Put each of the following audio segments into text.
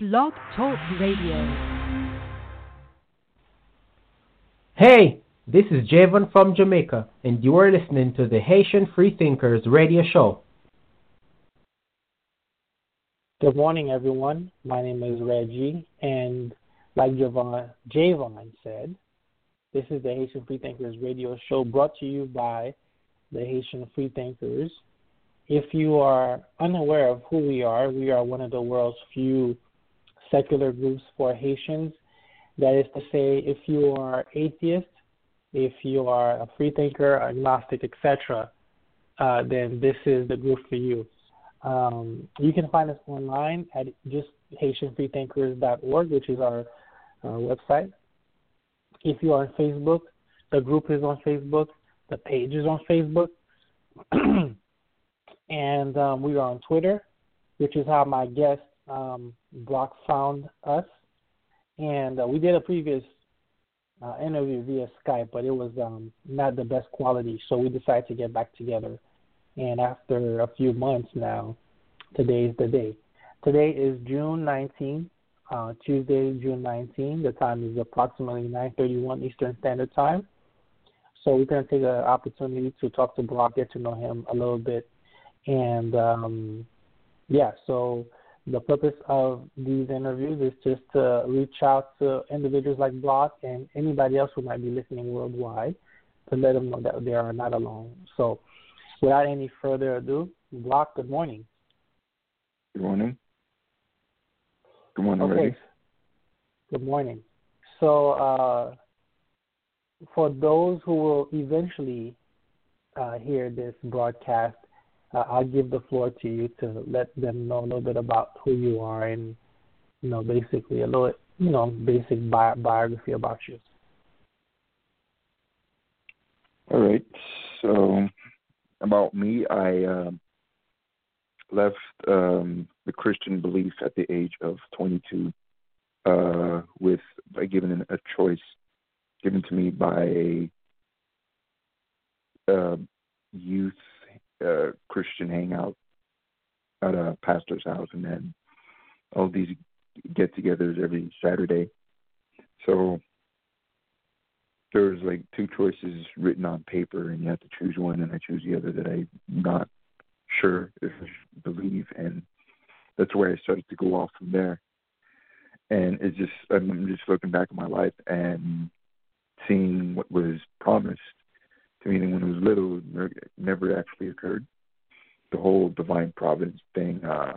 Blog Talk Radio. Hey, this is Javon from Jamaica, and you are listening to the Haitian Freethinkers radio show. Good morning, everyone. My name is Reggie, and like Javon, Javon said, this is the Haitian Freethinkers radio show brought to you by the Haitian Freethinkers. If you are unaware of who we are, we are one of the world's few secular groups for Haitians. That is to say, if you are atheist, if you are a freethinker, agnostic, etc., uh, then this is the group for you. Um, you can find us online at just HaitianFreethinkers.org, which is our, our website. If you are on Facebook, the group is on Facebook, the page is on Facebook, and um, we are on Twitter, which is how my guest um, found us, and uh, we did a previous uh, interview via Skype, but it was um, not the best quality, so we decided to get back together. And after a few months now, today is the day. Today is June 19, uh, Tuesday, June 19. The time is approximately 9:31 Eastern Standard Time. So we're going to take an opportunity to talk to Brock, get to know him a little bit, and um, yeah. So the purpose of these interviews is just to reach out to individuals like Brock and anybody else who might be listening worldwide to let them know that they are not alone. So, without any further ado, Brock, good morning. Good morning. Good morning, okay. Good morning. So, uh, for those who will eventually uh, hear this broadcast, uh, I'll give the floor to you to let them know a little bit about who you are and, you know, basically a little, you know, basic bi- biography about you. All right. So, about me, I uh, left um, the Christian belief at the age of 22 uh, with by given a choice given to me by a uh, youth uh, Christian hangout at a pastor's house, and then all these get-togethers every Saturday. So there was like two choices written on paper, and you have to choose one, and I choose the other that I'm not sure if I believe, and that's where I started to go off from there. And it's just I'm just looking back at my life and seeing what was promised to me when I was little never actually occurred. The whole divine providence thing, uh,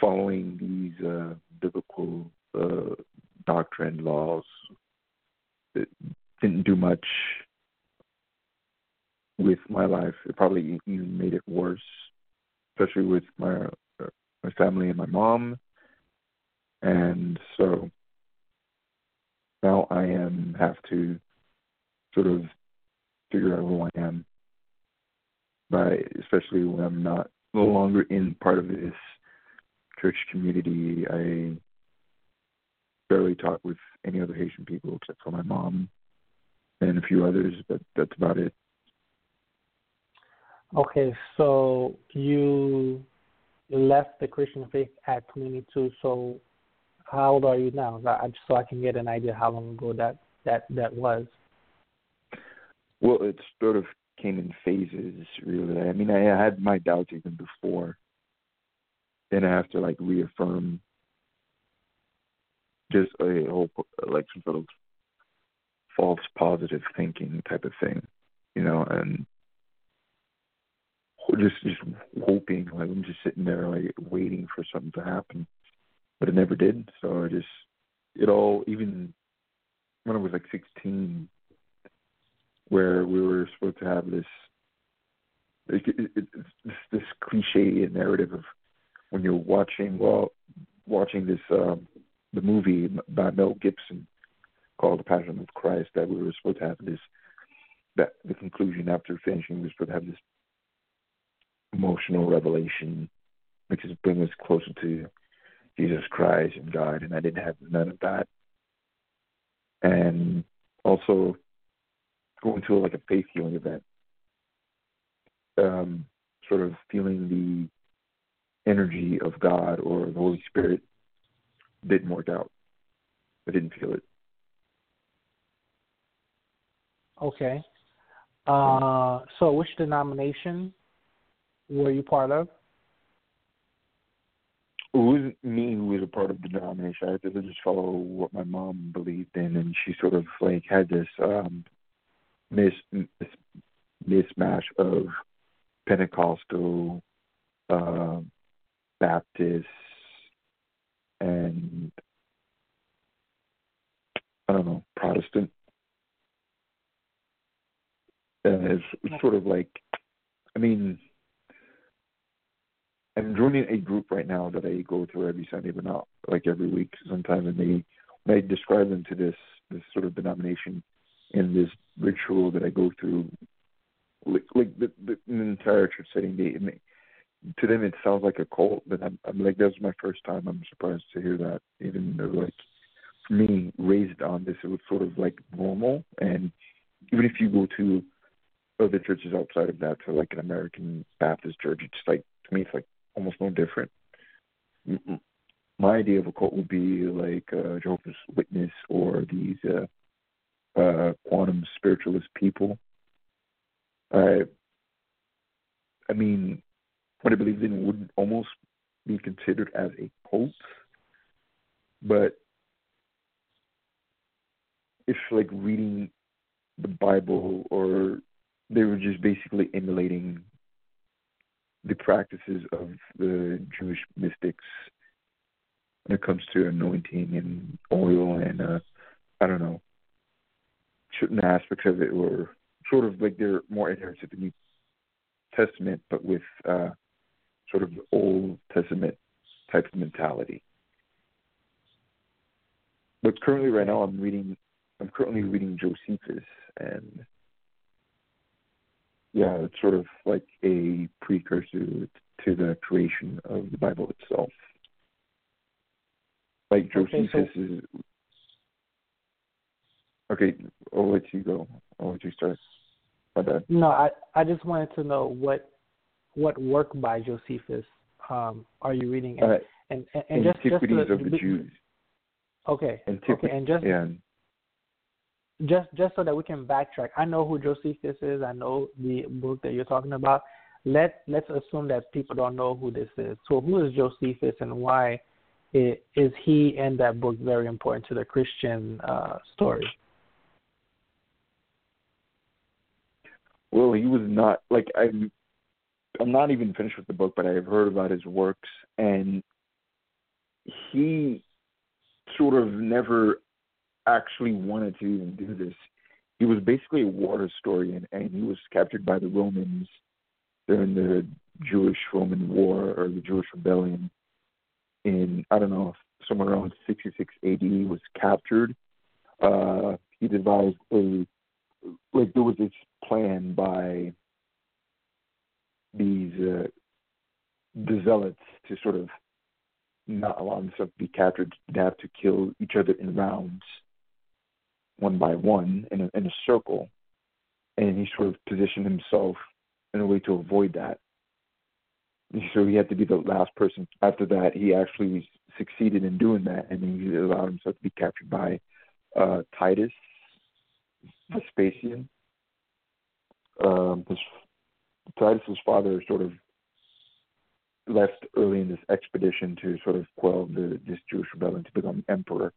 following these uh, biblical uh, doctrine laws, it didn't do much with my life. It probably even made it worse, especially with my uh, my family and my mom. And so now I am have to sort of figure out who I am. By especially when I'm not no longer in part of this church community, I barely talk with any other Haitian people except for my mom and a few others, but that's about it. Okay, so you left the Christian faith at 22. So how old are you now? So I can get an idea how long ago that that that was. Well, it sort of came in phases, really. I mean, I had my doubts even before. Then I have to like reaffirm just a whole like some sort of false positive thinking type of thing, you know, and just just hoping like I'm just sitting there like waiting for something to happen, but it never did. So I just it all even when I was like 16, where we were supposed to have this it, it, it, this, this cliche narrative of when you're watching well watching this um the movie by Mel Gibson called The Passion of Christ that we were supposed to have this that the conclusion after finishing we were supposed to have this emotional revelation which is bring us closer to Jesus Christ and God and I didn't have none of that. And also going to like a faith healing event, um, sort of feeling the energy of God or the Holy Spirit didn't work out. I didn't feel it. Okay. Uh, so which denomination were you part of? It wasn't me who was a part of the denomination. I had to just follow what my mom believed in, and she sort of like had this um mis, mis mismatch of Pentecostal, uh, Baptist, and I don't know Protestant. And it's, it's sort of like, I mean, I'm joining a group right now that I go to every Sunday, but not like every week. Sometimes, and they when I describe them to this this sort of denomination in this ritual that I go through, like like the, the, the entire church setting, they, they to them it sounds like a cult. But I'm, I'm like that's my first time. I'm surprised to hear that. Even though like for me, raised on this, it was sort of like normal. And even if you go to other churches outside of that, to like an American Baptist church, it's like to me it's like almost no different. My idea of a cult would be like uh, Jehovah's Witness or these uh, uh, quantum spiritualist people. I, I mean, what I believe in would almost be considered as a cult, but it's like reading the Bible or they were just basically emulating the practices of the Jewish mystics when it comes to anointing and oil and uh I don't know certain aspects of it were sort of like they're more adherents to the New Testament but with uh sort of the Old Testament type of mentality. But currently right now I'm reading I'm currently reading Josephus and yeah, it's sort of like a precursor to the creation of the Bible itself. Like Josephus Okay, so- is. Okay, I'll let you go. I'll let you start. My bad. No, I I just wanted to know what what work by Josephus um, are you reading? And Uh, and, and, and just just Antiquities to, of the Jews. Okay. Okay, and just yeah, just just so that we can backtrack. I know who Josephus is. I know the book that you're talking about. Let let's assume that people don't know who this is. So who is Josephus and why is he and that book very important to the Christian uh, story? Well, he was not like I'm. I'm not even finished with the book, but I have heard about his works, and he sort of never actually wanted to even do this. He was basically a war historian, and he was captured by the Romans during the Jewish-Roman War or the Jewish Rebellion in I don't know somewhere around 66 AD. He was captured. Uh, he devised a like there was this plan by these uh, the zealots to sort of not allow themselves to be captured, to have to kill each other in rounds, one by one, in a, in a circle, and he sort of positioned himself in a way to avoid that. So he had to be the last person. After that, he actually succeeded in doing that, and he allowed himself to be captured by uh, Titus Vespasian. Um, Titus's father sort of left early in this expedition to sort of quell the this Jewish rebellion to become emperor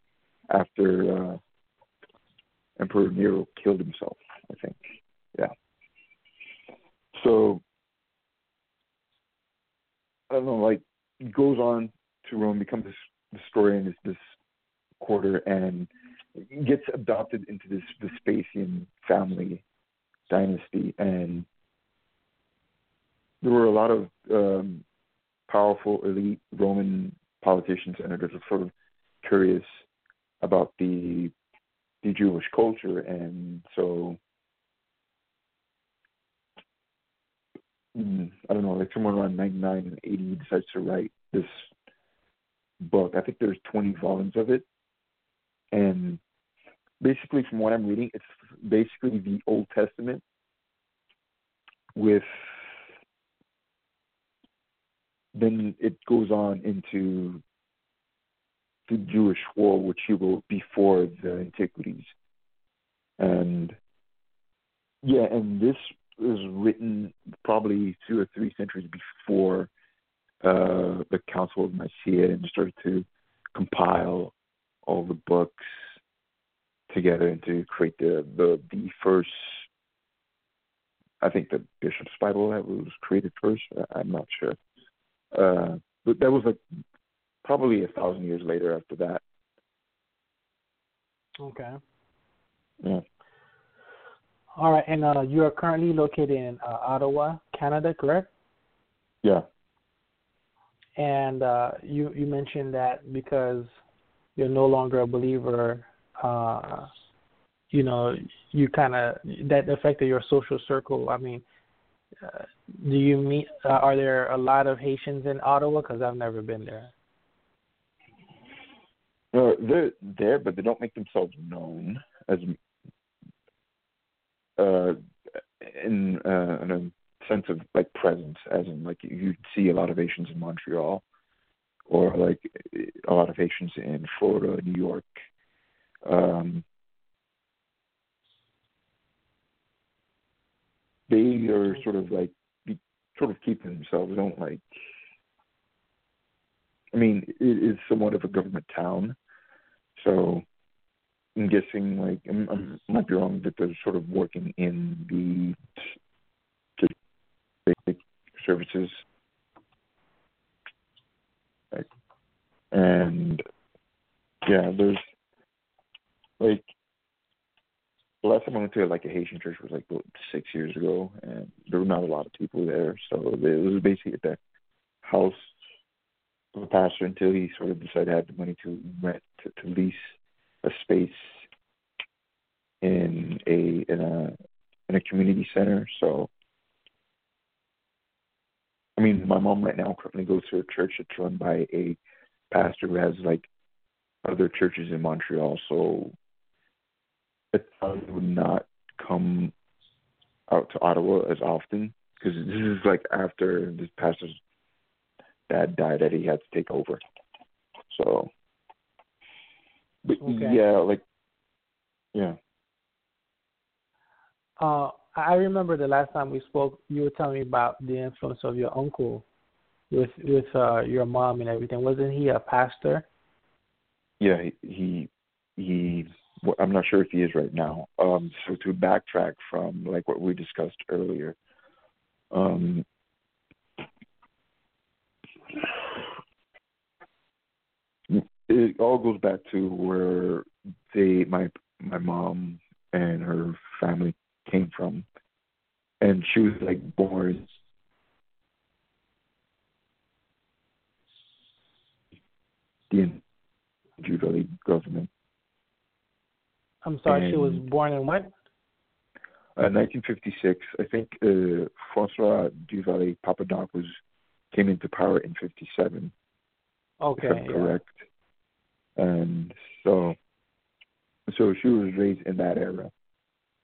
after uh, Emperor Nero killed himself. I think, yeah. So I don't know, like he goes on to Rome, becomes this historian, this this quarter, and gets adopted into this Vespasian family dynasty, and there were a lot of um, powerful elite Roman politicians and senators were sort of curious about the the Jewish culture, and so mm, I don't know, like somewhere around ninety nine and eighty, he decides to write this book. I think there's twenty volumes of it, and basically, from what I'm reading, it's basically the Old Testament with then it goes on into the Jewish War, which he wrote before the Antiquities, and yeah, and this was written probably two or three centuries before uh, the Council of Nicaea and started to compile all the books together and to create the the, the first I think the Bishop's Bible that was created first. I'm not sure. Uh, but that was like probably a thousand years later after that. Okay. Yeah. All right, and uh, you are currently located in uh, Ottawa, Canada, correct? Yeah. And uh, you you mentioned that because you're no longer a believer, uh, you know, you kind of that affected your social circle. I mean, uh, do you meet? Uh, are there a lot of Haitians in Ottawa? Because I've never been there. Uh, they're there, but they don't make themselves known as uh, in uh, in a sense of like presence, as in like you'd see a lot of Haitians in Montreal, or like a lot of Haitians in Florida, New York. Um, they are sort of like be, sort of keeping themselves. Don't like. I mean, it is somewhat of a government town, so I'm guessing like I'm, I might be wrong that they're sort of working in the, basic services, like, and yeah, there's like the last time I went to like a Haitian church was like six years ago, and there were not a lot of people there. So it was basically at the house of the pastor until he sort of decided to have the money to rent to, to lease a space in a in a in a community center. So I mean, my mom right now currently goes to a church that's run by a pastor who has like other churches in Montreal. So it probably would not come out to Ottawa as often because this is like after this pastor's dad died that he had to take over. So, but Okay. yeah, like yeah, Uh, I remember the last time we spoke, you were telling me about the influence of your uncle with with uh, your mom and everything. Wasn't he a pastor? yeah, he he, well, I'm not sure if he is right now. Um, so to backtrack from like what we discussed earlier, um, it all goes back to where they my my mom and her family came from, and she was like born the Duvalier government. I'm sorry, she was born in what? Uh, 1956, I think uh, Francois Duvalier Papa Doc was came into power in 57, Okay. if I'm yeah. correct. And so, so she was raised in that era,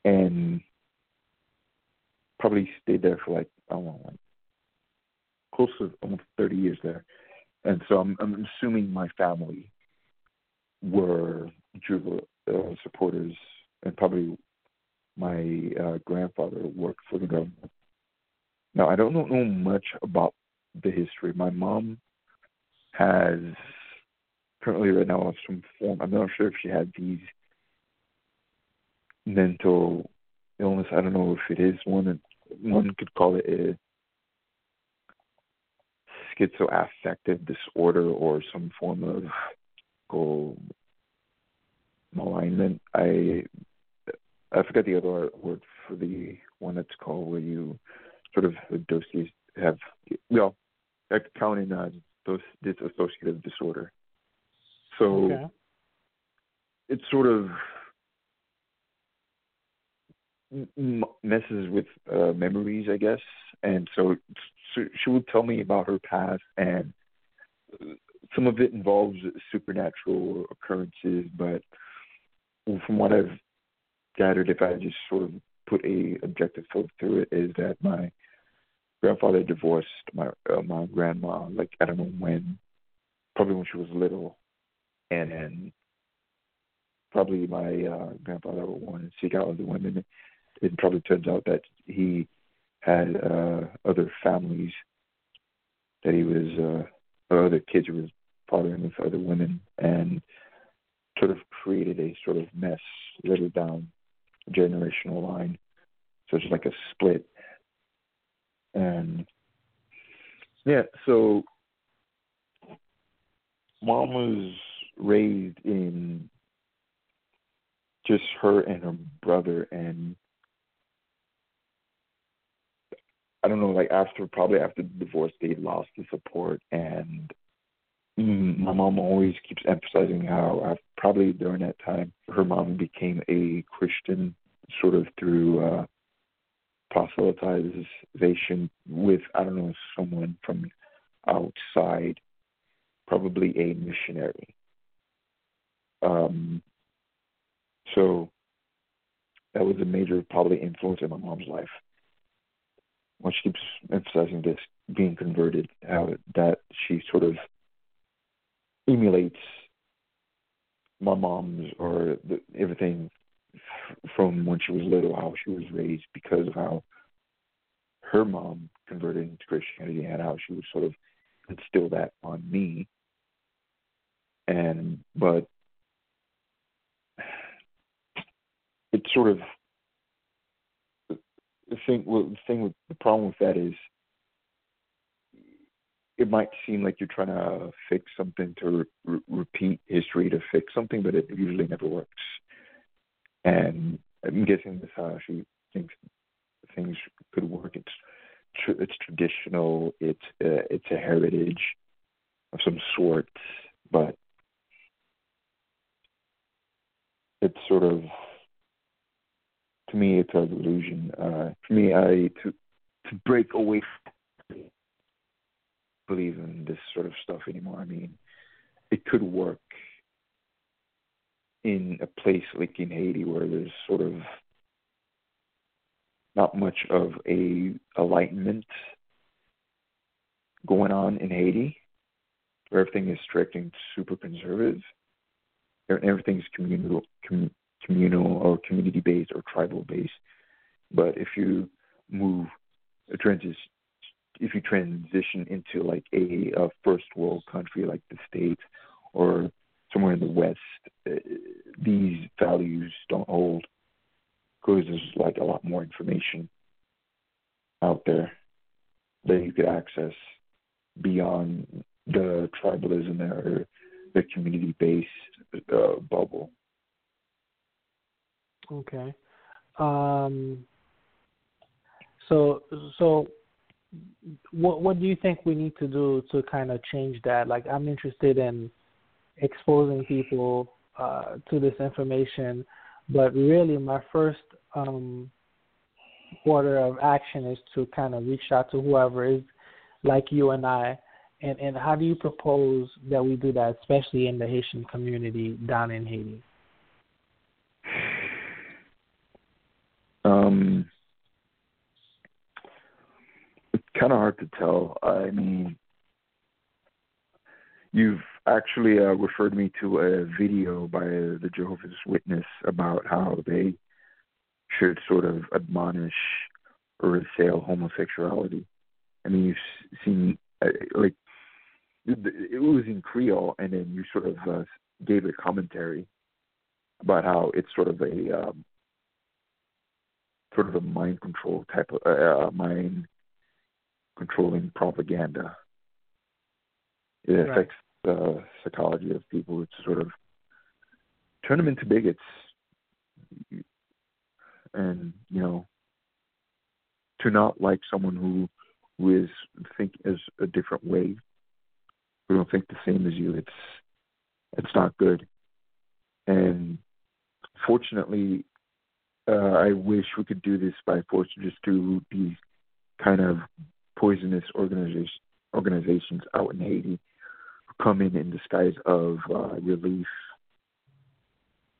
and probably stayed there for like I don't know, like close to almost 30 years there. And so I'm, I'm assuming my family were Juba uh, supporters, and probably my uh, grandfather worked for the government. Now I don't know much about the history. My mom has currently right now some form. I'm not sure if she had these mental illness. I don't know if it is one. One could call it a schizoaffective disorder or some form of go malignment. I I forget the other word for the one that's called where you sort of doses have well, I count in uh, those dissociative disorder. So Okay. it sort of m- messes with uh, memories, I guess. And so, so she would tell me about her past, and some of it involves supernatural occurrences. But from what I've gathered, if I just sort of put a objective filter through it, is that my grandfather divorced my uh, my grandma. Like I don't know when, probably when she was little, and then probably my uh, grandfather would want to seek out other women. It probably turns out that he had uh, other families that he was, uh, or other kids he was fathering with other women, and sort of created a sort of mess later down the generational line. So it's like a split. And yeah, so mom was raised in just her and her brother and I don't know, like after probably after the divorce they lost the support and mm, my mom always keeps emphasizing how uh, probably during that time her mom became a Christian sort of through uh proselytization with I don't know someone from outside, probably a missionary. Um, so that was a major probably influence in my mom's life. When she keeps emphasizing this being converted, how that she sort of emulates my mom's or the, everything from when she was little, how she was raised, because of how her mom converted into Christianity and how she would sort of instill that on me. And but it's sort of the thing. Well, the thing with the problem with that is it might seem like you're trying to fix something to re- repeat history to fix something, but it usually never works. And I'm guessing that's how she thinks things could work. It's tr- it's traditional. It's uh, it's a heritage of some sort, but it's sort of to me it's a delusion. Uh, for me, I to to break away believe in this sort of stuff anymore. I mean, it could work in a place like in Haiti where there's sort of not much of a enlightenment going on in Haiti, where everything is strict and super conservative. Everything's communal, com, communal or community based or tribal based. But if you move, a transition, if you transition into like a, a first world country like the states or somewhere in the West, uh, these values don't hold because there's like a lot more information out there that you could access beyond the tribalism or the community based uh, bubble. Okay. Um, so so what what do you think we need to do to kind of change that? Like I'm interested in exposing people uh, to this information, but really my first um, order of action is to kind of reach out to whoever is like you and I. And and how do you propose that we do that, especially in the Haitian community down in Haiti? Um, it's kind of hard to tell. I mean, you've actually uh, referred me to a video by the Jehovah's Witness about how they should sort of admonish or assail homosexuality. I mean, you've seen uh, like it was in Creole, and then you sort of uh, gave a commentary about how it's sort of a um, sort of a mind control type of uh, uh mind controlling propaganda. It right. affects the psychology of people. It's sort of turn them into bigots and you know to not like someone who who is think as a different way who don't think the same as you it's it's not good and fortunately uh, I wish we could do this by force just through these kind of poisonous organization, organizations out in Haiti who come in in disguise of uh, relief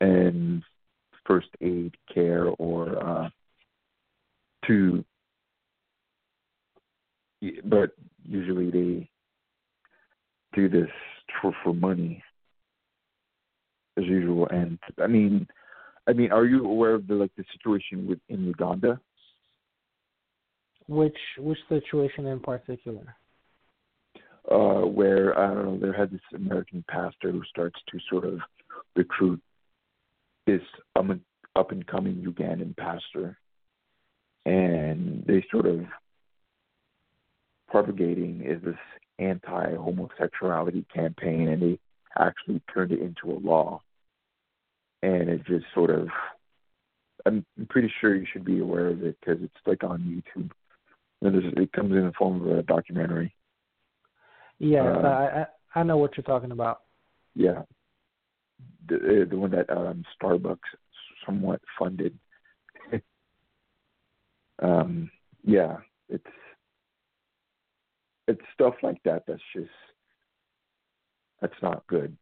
and first aid care or uh, to but usually they do this for for money as usual. And I mean, I mean, are you aware of the like the situation with in Uganda? Which which situation in particular? Uh, where I don't know, there had this American pastor who starts to sort of recruit this um, up and coming Ugandan pastor, and they sort of propagating is this anti homosexuality campaign, and they actually turned it into a law. And it just sort of, I'm pretty sure you should be aware of it because it's like on YouTube. And it comes in the form of a documentary. Yeah, Uh, I, I I know what you're talking about. Yeah, the the one that um, Starbucks somewhat funded. um, yeah, it's it's stuff like that that's just that's not good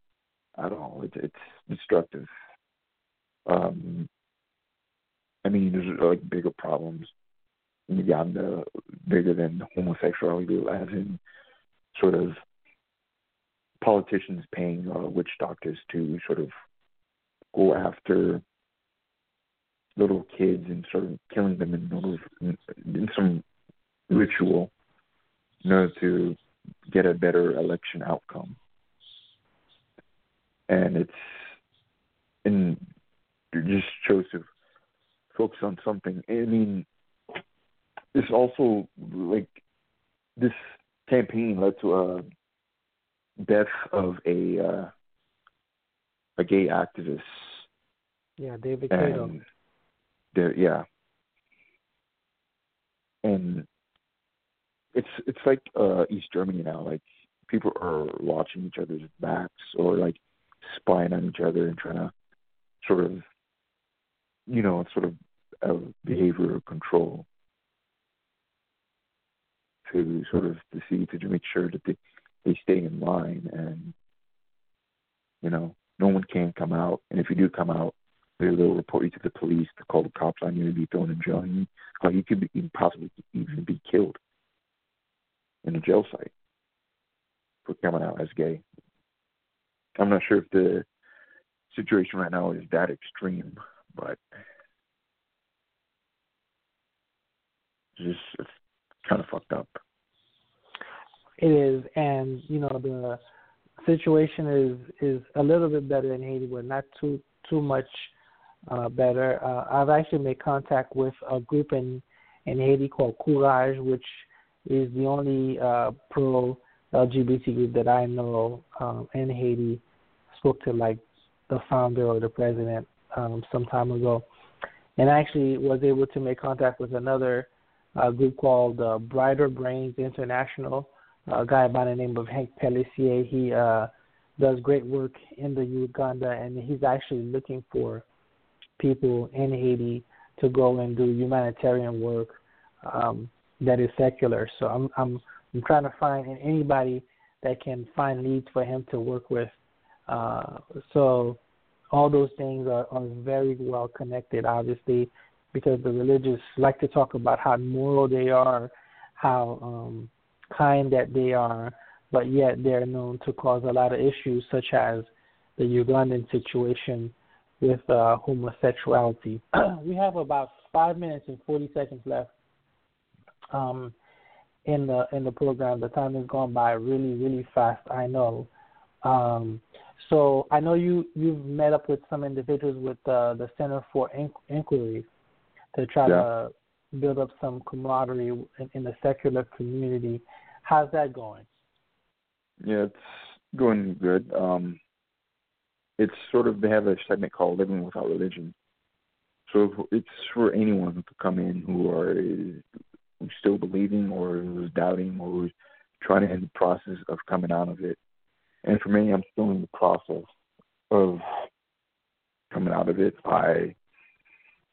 at all. It's it's destructive. Um, I mean, there's like bigger problems in Uganda, bigger than homosexuality, as in sort of politicians paying uh, witch doctors to sort of go after little kids and sort of killing them in, little, in, in some ritual in order to get a better election outcome. And it's it just chose to focus on something. I mean, this also like this campaign led to a death of a uh, a gay activist. Yeah, David Kato. There, yeah, and it's it's like uh, East Germany now. Like people are watching each other's backs or like spying on each other and trying to sort of, you know, sort of a behavior control to sort of to see to make sure that they they stay in line and you know no one can come out. And if you do come out they'll, they'll report you to the police to call the cops on you to be thrown in jail. And you, you could be, possibly even be killed in a jail site for coming out as gay. I'm not sure if the situation right now is that extreme, but just it's kind of fucked up. It is, and you know the situation is is a little bit better in Haiti, but not too too much uh, better. Uh, I've actually made contact with a group in in Haiti called Courage, which is the only uh, pro LGBT group that I know um, in Haiti. Spoke to like the founder or the president um, some time ago, and actually was able to make contact with another uh, group called uh, Brighter Brains International. A guy by the name of Hank Pellissier. He uh, does great work in the Uganda, and he's actually looking for people in Haiti to go and do humanitarian work um, that is secular. So I'm I'm I'm trying to find anybody that can find leads for him to work with. Uh, so all those things are, are very well connected, obviously, because the religious like to talk about how moral they are, how um, kind that they are, but yet they're known to cause a lot of issues, such as the Ugandan situation with uh, homosexuality. we have about five minutes and 40 seconds left um, in the in the program. The time has gone by really really fast. I know. Um, so I know you you've met up with some individuals with uh, the Center for Inquiry to try Yeah. to build up some camaraderie in, in the secular community. How's that going? Yeah, it's going good. Um, it's sort of they have a segment called "Living Without Religion," so it's for anyone who could come in who are who's still believing or who's doubting or who's trying to end the process of coming out of it. And for me, I'm still in the process of coming out of it. I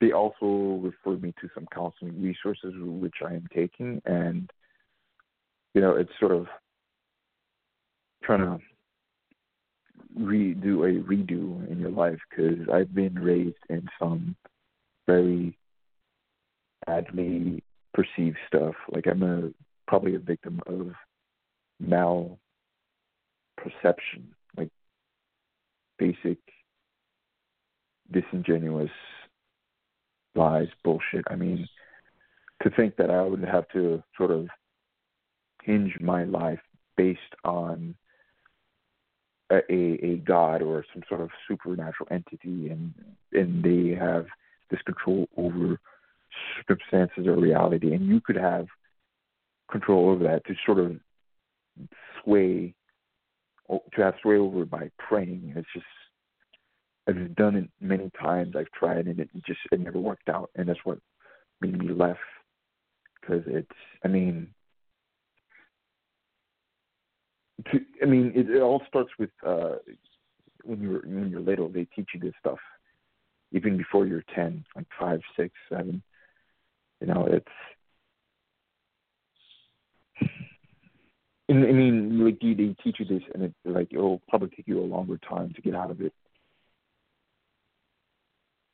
they also referred me to some counseling resources which I am taking, and you know, it's sort of trying to redo a redo in your life because I've been raised in some very badly perceived stuff. Like I'm a probably a victim of mal perception, like basic disingenuous lies, bullshit. I mean, to think that I would have to sort of hinge my life based on a, a god or some sort of supernatural entity, and and they have this control over circumstances or reality, and you could have control over that to sort of sway to have sway over by praying. It's just I've done it many times. I've tried and it just it never worked out, and that's what made me left. Because it's, I mean, to, I mean, it, it all starts with uh when you're when you're little. They teach you this stuff even before you're ten, like five, six, seven. You know, it's I mean, like they, they teach you this, and it like it'll probably take you a longer time to get out of it.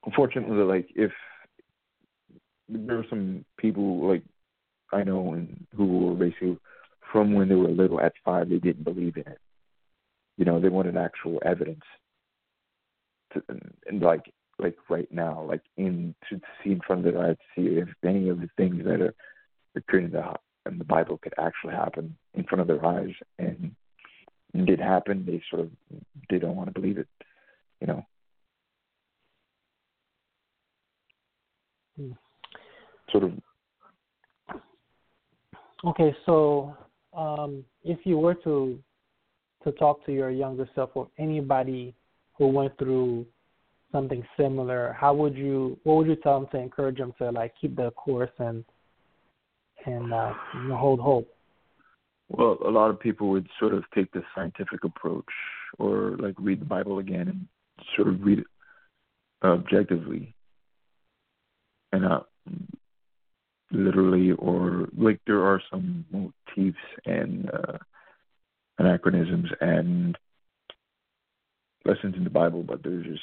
Unfortunately, like if there are some people like I know and who were basically from when they were little at five, they didn't believe in it. You know, they wanted actual evidence. To, and, like like right now, like in to see in front of their eyes, see if any of the things that are occurring in the in the Bible could actually happen in front of their eyes, and it did happen. They sort of they don't want to believe it, you know. Hmm. Sort of. Okay, so um, if you were to to talk to your younger self or anybody who went through something similar, how would you what would you tell them to encourage them to like keep the course and and uh, hold hope? Well, a lot of people would sort of take the scientific approach, or like read the Bible again and sort of read it objectively, and not literally, or like there are some motifs and uh, anachronisms and lessons in the Bible, but there's just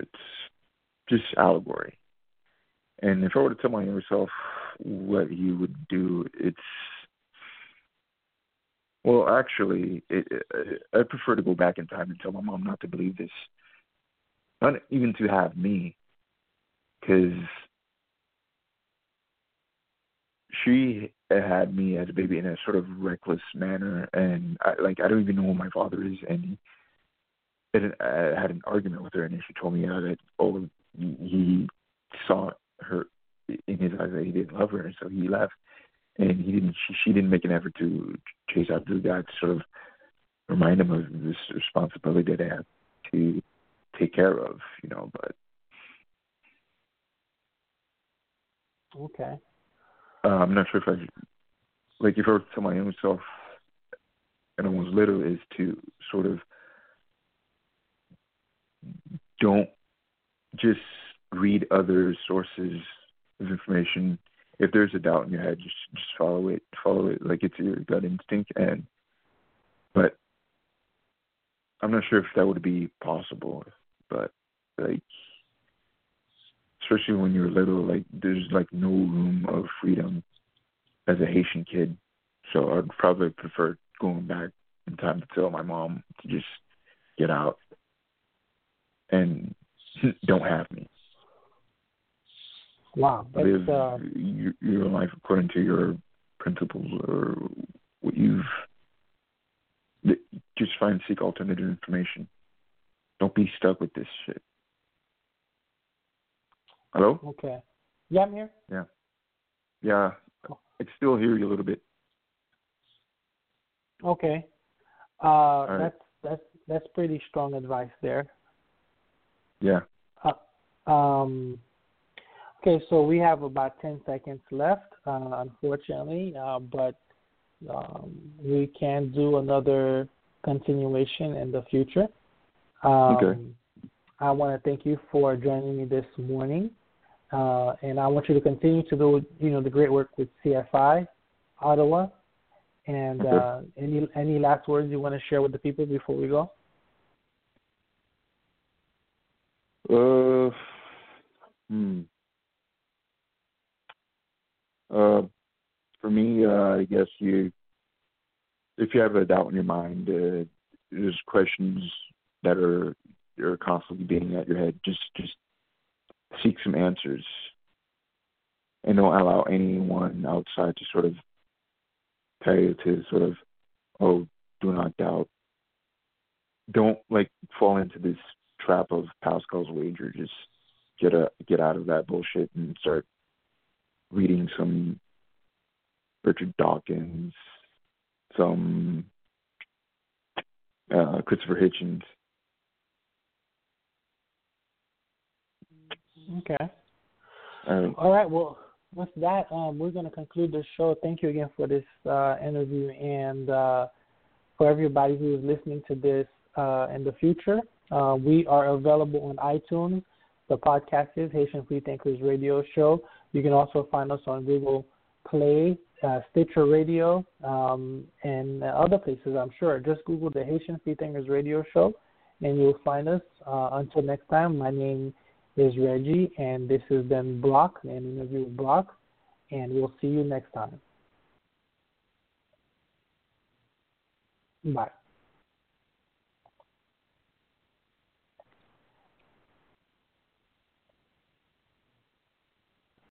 it's just allegory. And if I were to tell my younger self what he would do, it's well, actually, it, it, I prefer to go back in time and tell my mom not to believe this, not even to have me, because she had me as a baby in a sort of reckless manner, and I, like I don't even know who my father is, and and I had an argument with her, and she told me uh, that oh he saw her in his eyes that he didn't love her, and so he left, and he didn't. She, she didn't make an effort to chase after the guy to sort of remind him of this responsibility that they have to take care of, you know. But okay, uh, I'm not sure if I like if I were to tell my own self, and I was little, is to sort of don't just read other sources of information. If there's a doubt in your head, just just follow it. Follow it like it's your gut instinct. And but I'm not sure if that would be possible. But like, especially when you're little, like there's like no room of freedom as a Haitian kid. So I'd probably prefer going back in time to tell my mom to just get out and don't have me. Wow, live uh, your, your life according to your principles or what you've. Just find seek alternative information. Don't be stuck with this shit. Hello? okay. Yeah, I'm here. Yeah. Yeah. I can still hear you a little bit. Okay. Uh, right. that's that's that's pretty strong advice there. Yeah. Uh, um, okay, so we have about 10 seconds left, uh, unfortunately, uh, but um, we can do another continuation in the future. Um, Okay. I want to thank you for joining me this morning, uh, and I want you to continue to do, you know, the great work with CFI Ottawa. And Okay. uh, any any last words you want to share with the people before we go? Uh, hmm. Uh, for me, uh, I guess you, if you have a doubt in your mind, uh, there's questions that are are constantly beating at your head. Just just seek some answers, and don't allow anyone outside to sort of tell you to sort of, oh, do not doubt. Don't like fall into this trap of Pascal's wager. Just get a get out of that bullshit and start reading some Richard Dawkins, some uh, Christopher Hitchens. Okay. Um, All right. Well, with that, um, we're going to conclude the show. Thank you again for this uh, interview and uh, for everybody who is listening to this uh, in the future. Uh, we are available on iTunes. The podcast is Haitian Free Thinkers Radio Show. You can also find us on Google Play, uh, Stitcher Radio, um, and other places, I'm sure. Just Google the Haitian Free Thinkers Radio Show, and you'll find us. Uh, until next time, my name is Reggie, and this has been Brock, an interview with Brock, and we'll see you next time. Bye.